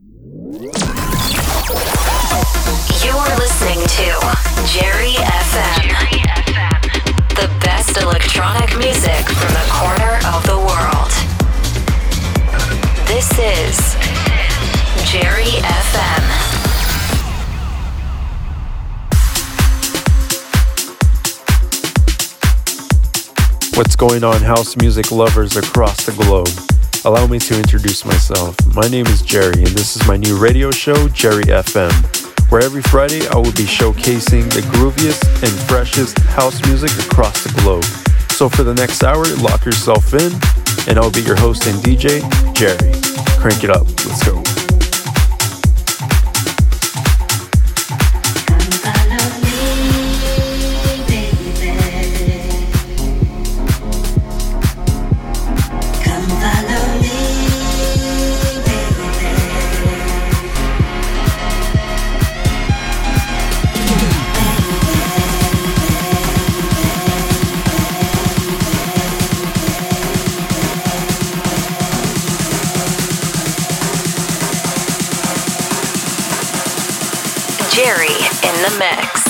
You're listening to Jerry FM. Jerry FM. The best electronic music from the corner of the world. This is Jerry FM. What's going on, house music lovers across the globe? Allow me to introduce myself. My name is Jerry, and this is my new radio show, Jerry FM, where every Friday I will be showcasing the grooviest and freshest house music across the globe. So for the next hour, lock yourself in, and I'll be your host and DJ, Jerry. Crank it up. Let's go. Mix.